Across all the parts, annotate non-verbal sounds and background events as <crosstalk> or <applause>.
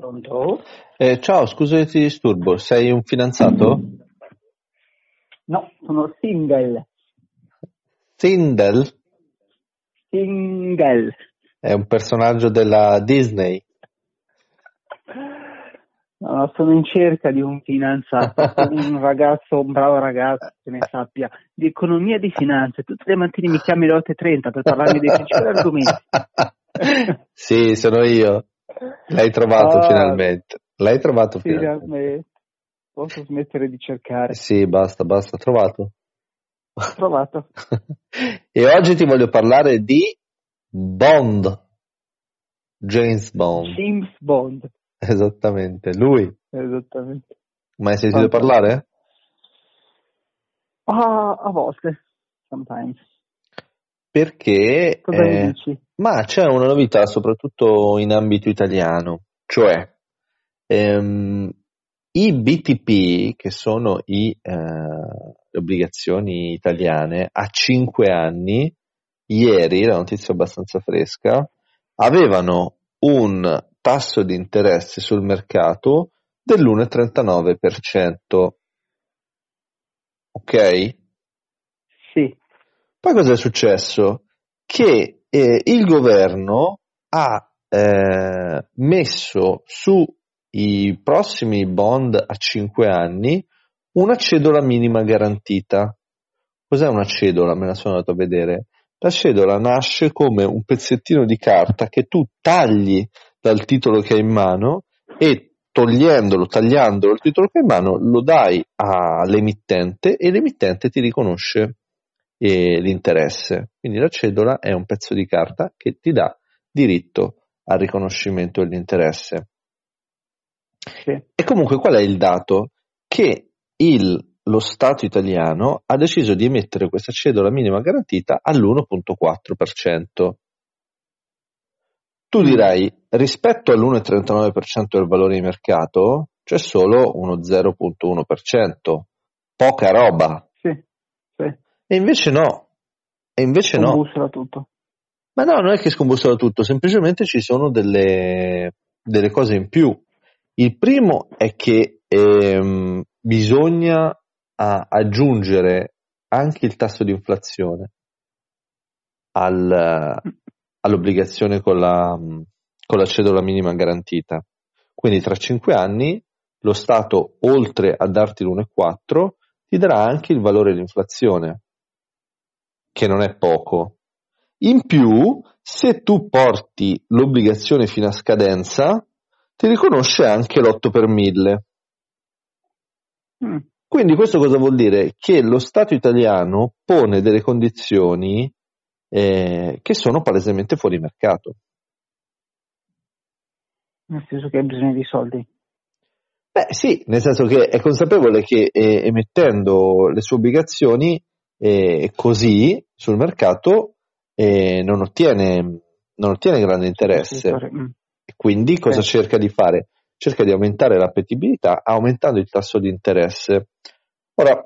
Pronto? Eh, ciao, scusa se ti disturbo, sei un fidanzato? No, sono single. Sindel Single. è un personaggio della Disney. No, sono in cerca di un fidanzato, <laughs> un ragazzo, un bravo ragazzo che ne sappia di economia e di finanze. Tutte le mattine mi chiami alle 8.30 per parlarmi dei principali argomenti. <laughs> sì, sono io. L'hai trovato Ah, finalmente. L'hai trovato finalmente. Finalmente. Posso smettere di cercare. Sì, basta, basta, trovato. Ho trovato. <laughs> e oggi ti voglio parlare di Bond. James Bond. James Bond. Esattamente, lui. Esattamente. Mai sentito Fantastico. parlare? Ah, a volte. Sometimes. Perché Cosa eh, dici? Ma c'è una novità soprattutto in ambito italiano, cioè ehm, i BTP, che sono i, eh, le obbligazioni italiane, a 5 anni, ieri, la notizia abbastanza fresca, avevano un tasso di interesse sul mercato dell'1,39%. Ok? Sì. Poi cosa è successo? Che eh, il governo ha eh, messo sui prossimi bond a 5 anni una cedola minima garantita. Cos'è una cedola? Me la sono andato a vedere. La cedola nasce come un pezzettino di carta che tu tagli dal titolo che hai in mano e togliendolo, tagliandolo il titolo che hai in mano, lo dai all'emittente e l'emittente ti riconosce eh, l'interesse. Quindi la cedola è un pezzo di carta che ti dà diritto al riconoscimento dell'interesse. Sì. E comunque qual è il dato? Che il- lo Stato italiano ha deciso di emettere questa cedola minima garantita all'1.4%. Tu Mm. dirai, rispetto all'1,39% del valore di mercato, c'è solo uno 0.1%, poca roba. E invece no, e invece no. Combussola tutto. Ma no, non è che scombussola tutto, semplicemente ci sono delle, delle cose in più. Il primo è che ehm, bisogna aggiungere anche il tasso di inflazione al- all'obbligazione con la, con la cedola minima garantita. Quindi tra 5 anni lo Stato, oltre a darti l'1,4, ti darà anche il valore dell'inflazione, che non è poco. In più, se tu porti l'obbligazione fino a scadenza, ti riconosce anche l'8 per 1000. Mm. Quindi questo cosa vuol dire? Che lo Stato italiano pone delle condizioni eh, che sono palesemente fuori mercato. Nel senso che hai bisogno di soldi. Beh sì, nel senso che è consapevole che eh, emettendo le sue obbligazioni eh, così sul mercato eh, non, ottiene, non ottiene grande interesse. Mm. E quindi cosa cerca di fare? Cerca di aumentare l'appetibilità aumentando il tasso di interesse. Ora,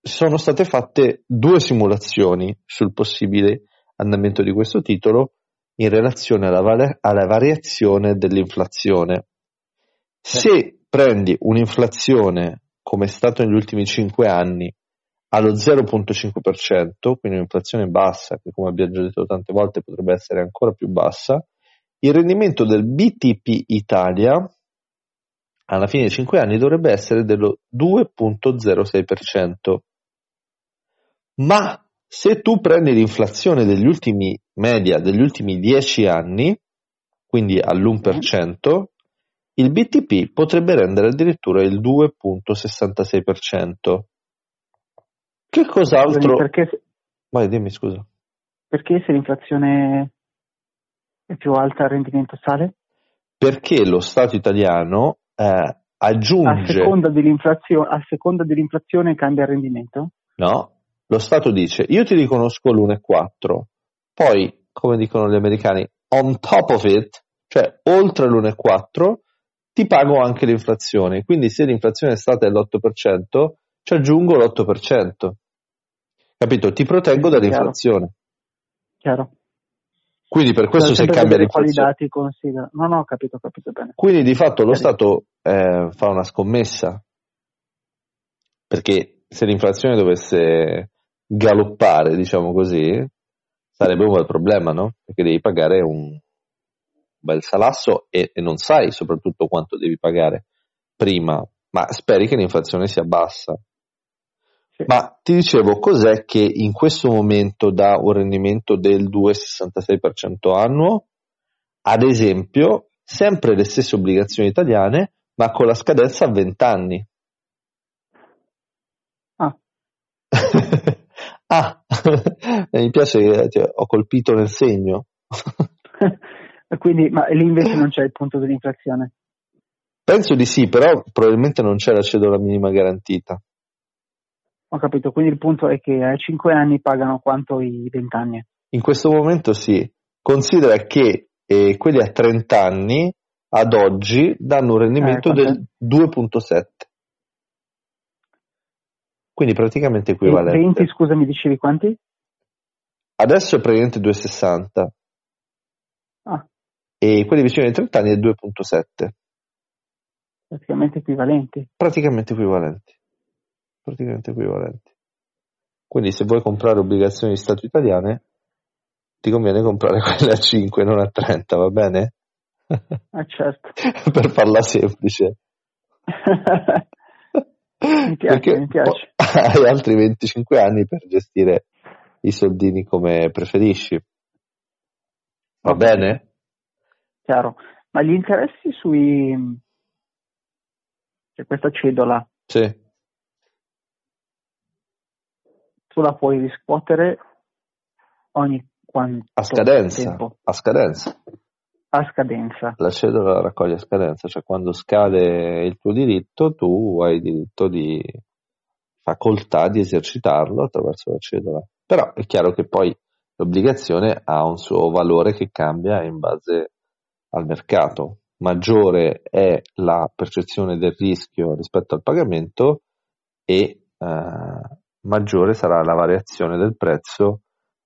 sono state fatte due simulazioni sul possibile andamento di questo titolo in relazione alla, vale- alla variazione dell'inflazione. Se prendi un'inflazione come è stato negli ultimi 5 anni allo 0.5%, quindi un'inflazione bassa, che come abbiamo già detto tante volte potrebbe essere ancora più bassa, il rendimento del BTP Italia alla fine dei 5 anni dovrebbe essere dello 2.06%. Ma se tu prendi l'inflazione degli ultimi media degli ultimi 10 anni, quindi all'1%, il BTP potrebbe rendere addirittura il 2.66%. Che cos'altro? Perché, Vai, dimmi scusa. perché se l'inflazione è più alta il rendimento sale? Perché lo Stato italiano eh, A aggiunge, seconda, dell'inflazio- a seconda dell'inflazione cambia il rendimento? no? Lo Stato dice, io ti riconosco l'1,4, poi, come dicono gli americani, on top of it, cioè oltre l'1,4, ti pago anche l'inflazione. Quindi se l'inflazione è stata dell'8%, ci aggiungo l'8%. Capito? Ti proteggo dall'inflazione. Chiaro. Quindi per questo se cambia quali dati considera. No, no, ho capito, ho capito bene. Quindi di fatto lo Stato eh, fa una scommessa perché se l'inflazione dovesse galoppare, diciamo così, sarebbe un bel problema, no? Perché devi pagare un bel salasso e, e non sai soprattutto quanto devi pagare prima, ma speri che l'inflazione sia bassa. Sì. Ma ti dicevo, cos'è che in questo momento dà un rendimento del 2,66% annuo? Ad esempio, sempre le stesse obbligazioni italiane, ma con la scadenza a 20 anni. Ah, <laughs> ah. <laughs> mi piace che cioè, ho colpito nel segno. <laughs> Quindi, ma lì invece non c'è il punto dell'inflazione? Penso di sì, però probabilmente non c'è la cedola minima garantita. Ho capito, quindi il punto è che a 5 anni pagano quanto i 20 anni. In questo momento sì. Considera che eh, quelli a 30 anni ad oggi danno un rendimento eh, del 2.7. Quindi praticamente equivalente. 20, scusa, mi dicevi quanti? Adesso è praticamente 2,60. Ah. E quelli vicini ai 30 anni è 2,7. Praticamente equivalenti. Praticamente equivalenti praticamente equivalenti. Quindi se vuoi comprare obbligazioni di Stato italiane, ti conviene comprare <laughs> quelle a 5, non a 30, va bene? Ah, certo. <laughs> per farla semplice. mi piace, Perché mi piace. <laughs> Hai altri 25 anni per gestire i soldini come preferisci. Va okay. bene? Chiaro. Ma gli interessi sui... C'è questa cedola. Sì tu la puoi riscuotere ogni quanto a scadenza, tempo? A scadenza. A scadenza. La cedola la raccoglie a scadenza, cioè quando scade il tuo diritto tu hai diritto di facoltà di esercitarlo attraverso la cedola. Però è chiaro che poi l'obbligazione ha un suo valore che cambia in base al mercato. Maggiore è la percezione del rischio rispetto al pagamento e eh, maggiore sarà la variazione del prezzo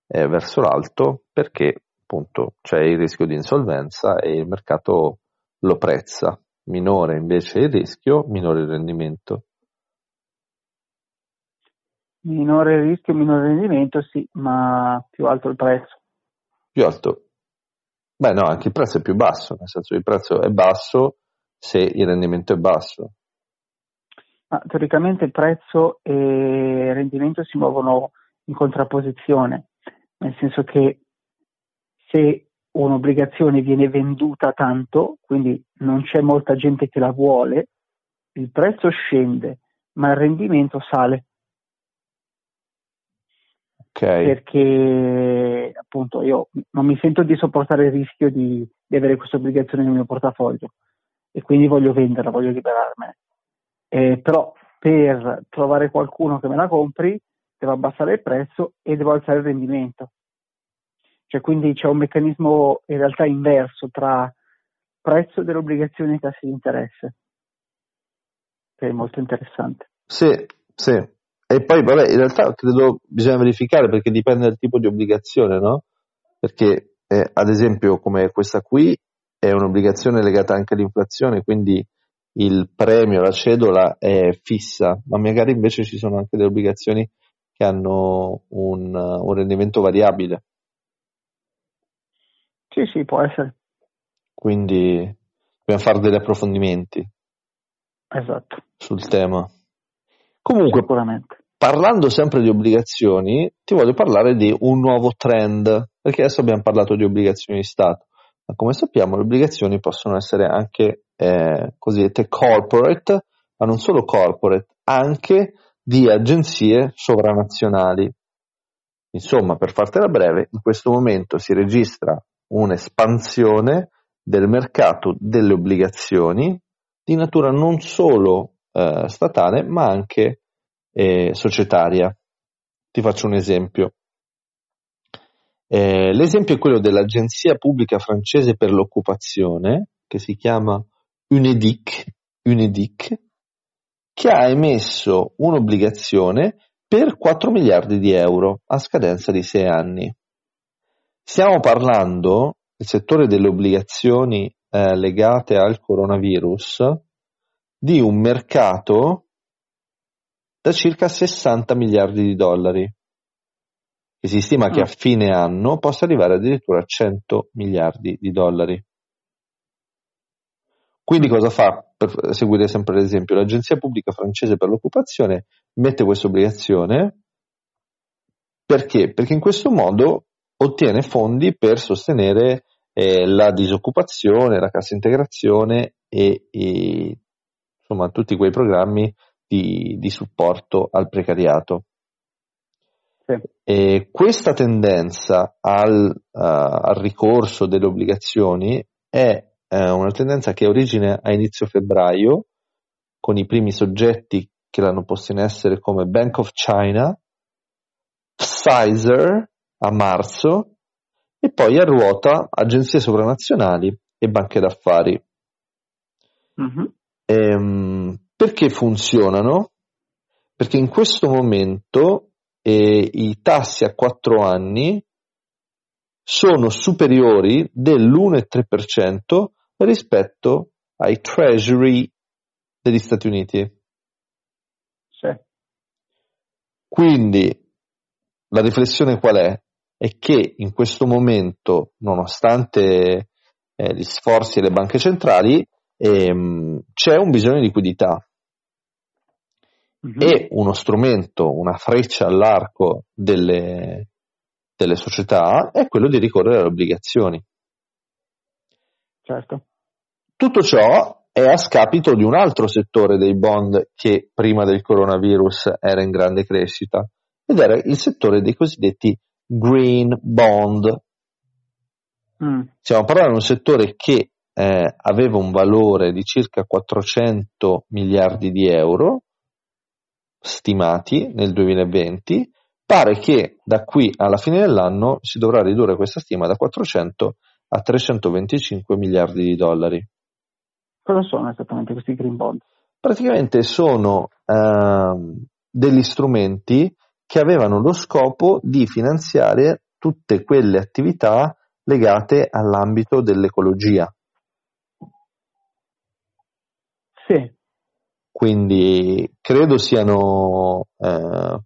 eh, verso l'alto perché appunto c'è il rischio di insolvenza e il mercato lo prezza. Minore invece il rischio, minore il rendimento. Minore il rischio, minore il rendimento, sì, ma più alto il prezzo. Più alto. Beh no, anche il prezzo è più basso, nel senso che il prezzo è basso se il rendimento è basso. Ma teoricamente il prezzo e il rendimento si muovono in contrapposizione, nel senso che se un'obbligazione viene venduta tanto, quindi non c'è molta gente che la vuole, il prezzo scende, ma il rendimento sale. Okay. Perché appunto io non mi sento di sopportare il rischio di, di avere questa obbligazione nel mio portafoglio e quindi voglio venderla, voglio liberarmene eh, però per trovare qualcuno che me la compri devo abbassare il prezzo e devo alzare il rendimento. Cioè, quindi c'è un meccanismo in realtà inverso tra prezzo dell'obbligazione e tassi di interesse, che è molto interessante. Sì, sì. E poi, vabbè, in realtà credo bisogna verificare perché dipende dal tipo di obbligazione, no? Perché, eh, ad esempio, come questa qui è un'obbligazione legata anche all'inflazione, quindi il premio, la cedola è fissa, ma magari invece ci sono anche delle obbligazioni che hanno un, un rendimento variabile. Sì, sì, può essere. Quindi dobbiamo fare degli approfondimenti. Esatto. Sul tema. Comunque, parlando sempre di obbligazioni, ti voglio parlare di un nuovo trend, perché adesso abbiamo parlato di obbligazioni di Stato, ma come sappiamo le obbligazioni possono essere anche eh, cosiddette corporate, ma non solo corporate, anche di agenzie sovranazionali. Insomma, per fartela breve, in questo momento si registra un'espansione del mercato delle obbligazioni di natura non solo eh, statale, ma anche eh, societaria. Ti faccio un esempio. Eh, l'esempio è quello dell'Agenzia Pubblica Francese per l'Occupazione, che si chiama UNEDIC, UNEDIC che ha emesso un'obbligazione per 4 miliardi di euro a scadenza di 6 anni. Stiamo parlando, il settore delle obbligazioni eh, legate al coronavirus, di un mercato da circa 60 miliardi di dollari, che si stima che a mm. fine anno possa arrivare addirittura a 100 miliardi di dollari. Quindi cosa fa, per seguire sempre l'esempio, l'Agenzia Pubblica Francese per l'Occupazione mette questa obbligazione perché? Perché in questo modo ottiene fondi per sostenere eh, la disoccupazione, la cassa integrazione e, e insomma tutti quei programmi di, di supporto al precariato. Sì. questa tendenza al, uh, al, ricorso delle obbligazioni è uh, una tendenza che ha origine a inizio febbraio con i primi soggetti che l'hanno posta in essere come Bank of China, Pfizer a marzo e poi a ruota agenzie sovranazionali e banche d'affari. Mm-hmm. Ehm, perché funzionano? Perché in questo momento eh, i tassi a 4 anni sono superiori dell'1,3% rispetto ai treasury degli Stati Uniti. Sì. Quindi la riflessione qual è? È che in questo momento, nonostante eh, gli sforzi delle banche centrali, ehm, c'è un bisogno di liquidità mm-hmm. e uno strumento, una freccia all'arco delle, delle società è quello di ricorrere alle obbligazioni. Certo. Tutto ciò è a scapito di un altro settore dei bond che prima del coronavirus era in grande crescita ed era il settore dei cosiddetti green bond. Mm. Stiamo parlando di un settore che eh, aveva un valore di circa 400 miliardi di euro stimati nel 2020, pare che da qui alla fine dell'anno si dovrà ridurre questa stima da 400 a 325 miliardi di dollari. Cosa sono esattamente questi green bond? Praticamente sono uh, degli strumenti che avevano lo scopo di finanziare tutte quelle attività legate all'ambito dell'ecologia. Sì, quindi credo siano eh,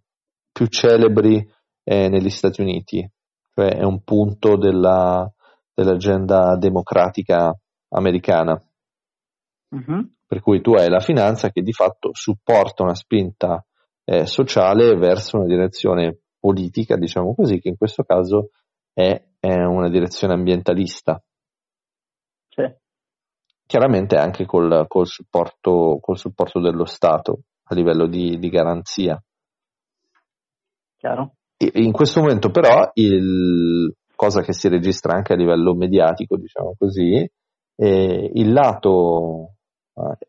più celebri eh, negli Stati Uniti, cioè è un punto della, dell'agenda democratica americana. Mm-hmm. Per cui tu hai la finanza che di fatto supporta una spinta eh, sociale verso una direzione politica, diciamo così, che in questo caso è, è una direzione ambientalista. Sì chiaramente anche col, col, supporto, col supporto dello Stato a livello di, di garanzia. Chiaro. E in questo momento però, il, cosa che si registra anche a livello mediatico, diciamo così, eh, il lato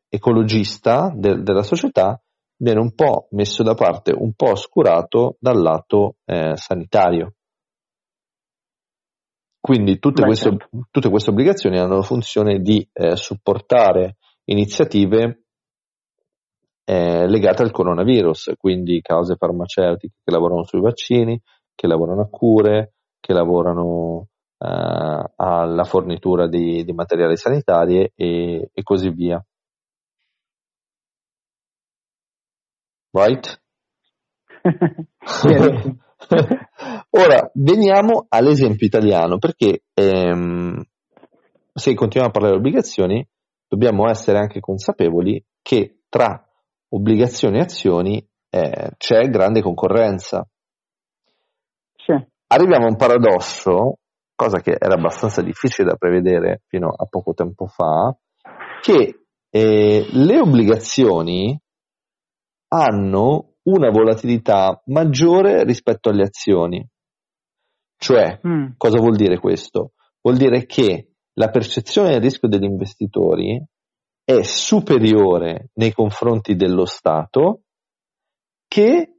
ecologista de, della società viene un po' messo da parte, un po' oscurato dal lato eh, sanitario. Quindi tutte, Beh, queste, certo. tutte, queste, obbligazioni hanno la funzione di eh, supportare iniziative eh, legate al coronavirus, quindi cause farmaceutiche che lavorano sui vaccini, che lavorano a cure, che lavorano eh, alla fornitura di, di materiali sanitari e, e così via. Right? <laughs> Ora veniamo all'esempio italiano, perché ehm, se continuiamo a parlare di obbligazioni, dobbiamo essere anche consapevoli che tra obbligazioni e azioni eh, c'è grande concorrenza. Sì. Arriviamo a un paradosso, cosa che era abbastanza difficile da prevedere fino a poco tempo fa, che eh, le obbligazioni hanno una volatilità maggiore rispetto alle azioni. Cioè, mm. cosa vuol dire questo? Vuol dire che la percezione del rischio degli investitori è superiore nei confronti dello Stato che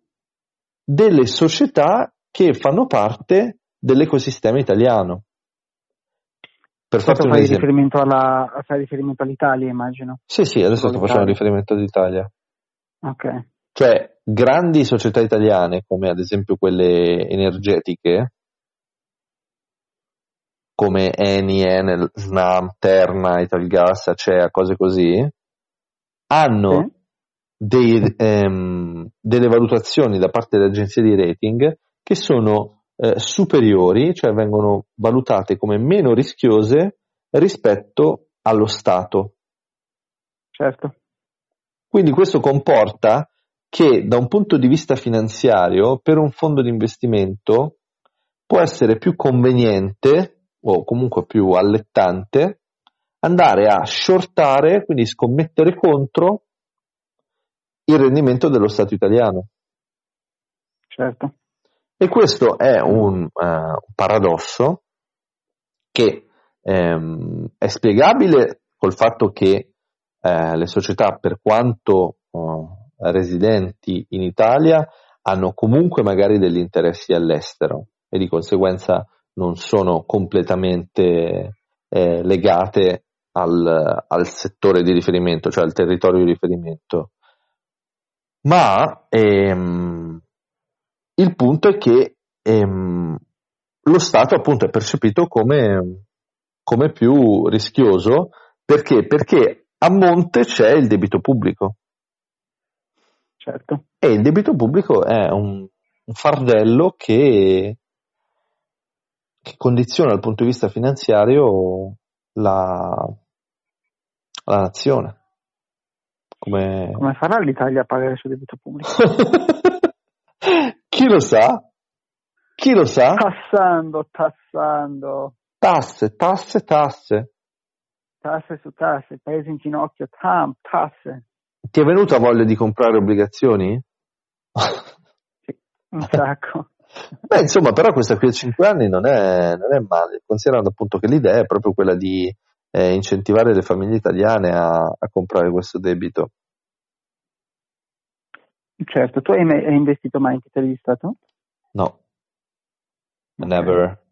delle società che fanno parte dell'ecosistema italiano. Per farti fai riferimento, alla, fai riferimento all'Italia, immagino. Sì, sì, adesso sto facendo riferimento all'Italia. Ok. Cioè, grandi società italiane, come ad esempio quelle energetiche, come Eni, Enel, Snam, Terna, Italgas, Acea, cose così, hanno sì. dei, ehm, delle valutazioni da parte delle agenzie di rating che sono eh, superiori, cioè vengono valutate come meno rischiose rispetto allo Stato. Certo. Quindi questo comporta che da un punto di vista finanziario per un fondo di investimento può essere più conveniente o comunque più allettante andare a shortare, quindi scommettere contro il rendimento dello Stato italiano. Certo. E questo è un uh, paradosso che ehm, è spiegabile col fatto che eh, le società, per quanto uh, residenti in Italia, hanno comunque magari degli interessi all'estero e di conseguenza non sono completamente eh, legate al, al, settore di riferimento, cioè al territorio di riferimento. Ma ehm, il punto è che ehm, lo Stato appunto è percepito come, come più rischioso perché? Perché a monte c'è il debito pubblico. Certo. E il debito pubblico è un, un fardello che che condiziona dal punto di vista finanziario la, la nazione. Come... Come farà l'Italia a pagare il suo debito pubblico? <laughs> Chi lo sa? Chi lo sa? Tassando, tassando. Tasse, tasse, tasse. Tasse su tasse, paese in ginocchio, tam, tasse. Ti è venuta voglia di comprare obbligazioni? sì, un sacco. <laughs> Beh, insomma, però questa qui a 5 anni non è, non è male, considerando appunto che l'idea è proprio quella di eh, incentivare le famiglie italiane a, a, comprare questo debito. Certo, tu hai, hai investito mai in titoli di Stato? No, never.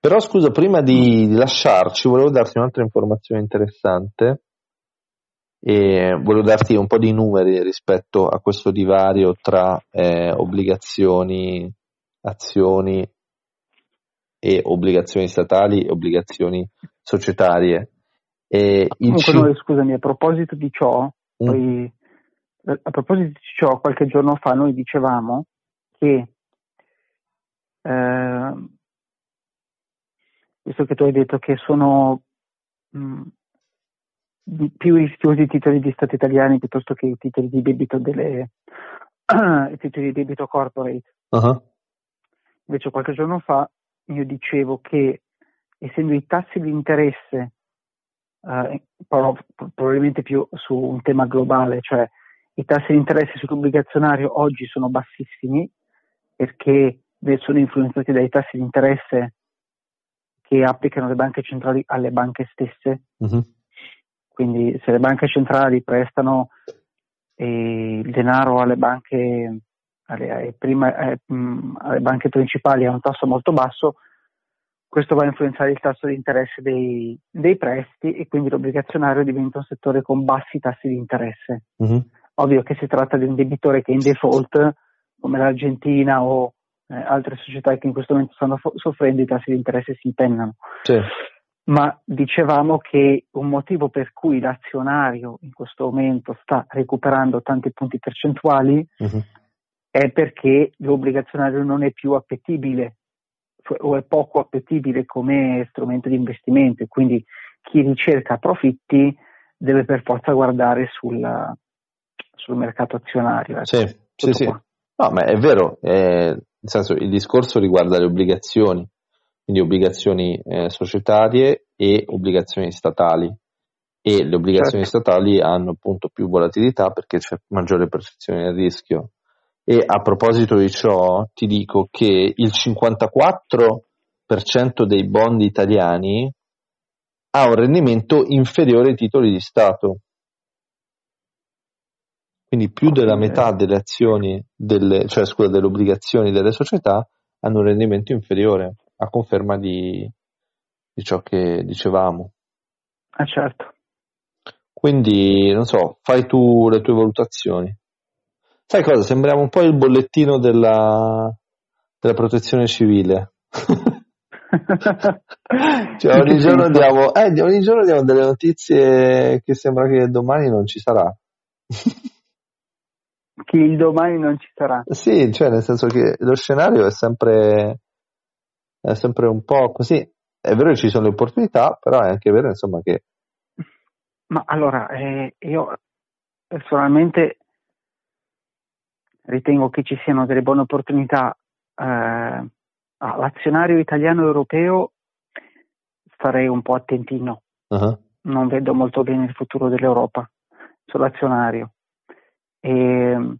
Però scusa, prima di, lasciarci, volevo darti un'altra informazione interessante e volevo darti un po' di numeri rispetto a questo divario tra eh, obbligazioni, azioni e obbligazioni statali e obbligazioni societarie. E Comunque noi, scusami, a proposito di ciò, mm. poi, a proposito di ciò, qualche giorno fa noi dicevamo che eh, visto che tu hai detto che sono mh, mm, più rischiosi i titoli di Stato italiani piuttosto che i titoli di debito delle <clears throat> i titoli di debito corporate. Uh-huh. Invece qualche giorno fa io dicevo che essendo i tassi di interesse eh, probabilmente più su un tema globale, cioè i tassi di interesse sull'obbligazionario oggi sono bassissimi perché sono influenzati dai tassi di interesse che applicano le banche centrali alle banche stesse. Uh-huh. Quindi se le banche centrali prestano eh, il denaro alle banche, alle, prima, eh, alle banche principali a un tasso molto basso, questo va a influenzare il tasso di interesse dei, dei, prestiti e quindi l'obbligazionario diventa un settore con bassi tassi di interesse. Mm-hmm. Ovvio che si tratta di un debitore che è in default, come l'Argentina o eh, altre società che in questo momento stanno fo- soffrendo, i tassi di interesse si impennano. Sì ma dicevamo che un motivo per cui l'azionario in questo momento sta recuperando tanti punti percentuali uh-huh. è perché l'obbligazionario non è più appetibile cioè, o è poco appetibile come strumento di investimento quindi chi ricerca profitti deve per forza guardare sul, sul mercato azionario. Ecco. Sì, sì, sì. No, ma è vero, è, nel senso il discorso riguarda le obbligazioni quindi obbligazioni eh, societarie e obbligazioni statali e le obbligazioni certo. statali hanno appunto più volatilità perché c'è maggiore percezione del rischio. E a proposito di ciò ti dico che il 54% dei bond italiani ha un rendimento inferiore ai titoli di Stato. Quindi più della metà delle azioni, delle, cioè scusa, delle obbligazioni delle società hanno un rendimento inferiore a conferma di, di ciò che dicevamo. Ah, certo. Quindi, non so, fai tu le tue valutazioni. Sai cosa? Sembriamo un po' il bollettino della, della protezione civile. <laughs> cioè, ogni, giorno diamo, eh, ogni giorno diamo delle notizie che sembra che domani non ci sarà. Che il domani non ci sarà. Sì, cioè nel senso che lo scenario è sempre, è sempre un po' così. È vero che ci sono le opportunità, però è anche vero insomma che... Ma allora, eh, io personalmente ritengo che ci siano delle buone opportunità. Eh, l'azionario italiano europeo starei un po' attentino. Uh-huh. Non vedo molto bene il futuro dell'Europa sull'azionario. E,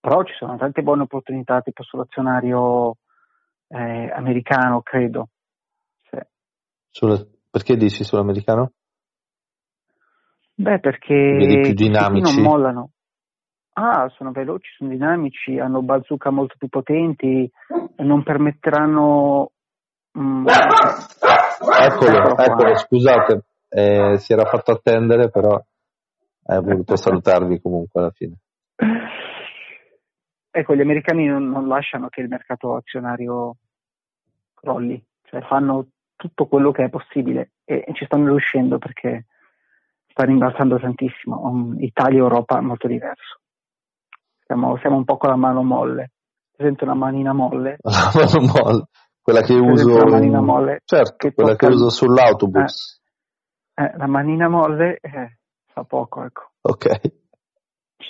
però ci sono tante buone opportunità tipo sull'azionario eh, americano, credo. Sì. Sulla, perché dici sull'americano? Beh, perché Vedi più dinamici. non mollano. Ah, sono veloci, sono dinamici, hanno bazooka molto più potenti non permetteranno... Mm, eccolo, eccolo, scusate, eh, si era fatto attendere, però hai voluto salutarvi comunque alla fine. Ecco, gli americani non, non lasciano che il mercato azionario crolli, cioè fanno tutto quello che è possibile e, e ci stanno riuscendo perché sta rimbalzando tantissimo. Um, Italia e Europa è molto diverso. Siamo, siamo, un po' con la mano molle. Presente una manina molle. <laughs> La mano molle, quella che uso. La manina molle. Certo, che quella che uso sull'autobus. Eh, eh, la manina molle eh, fa poco, ecco. Ok.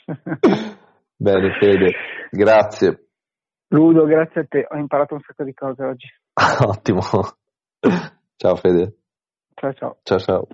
<laughs> Bene, Fede, grazie. Ludo, grazie a te, ho imparato un sacco di cose oggi. <laughs> Ottimo. Ciao Fede. Ciao ciao. Ciao ciao.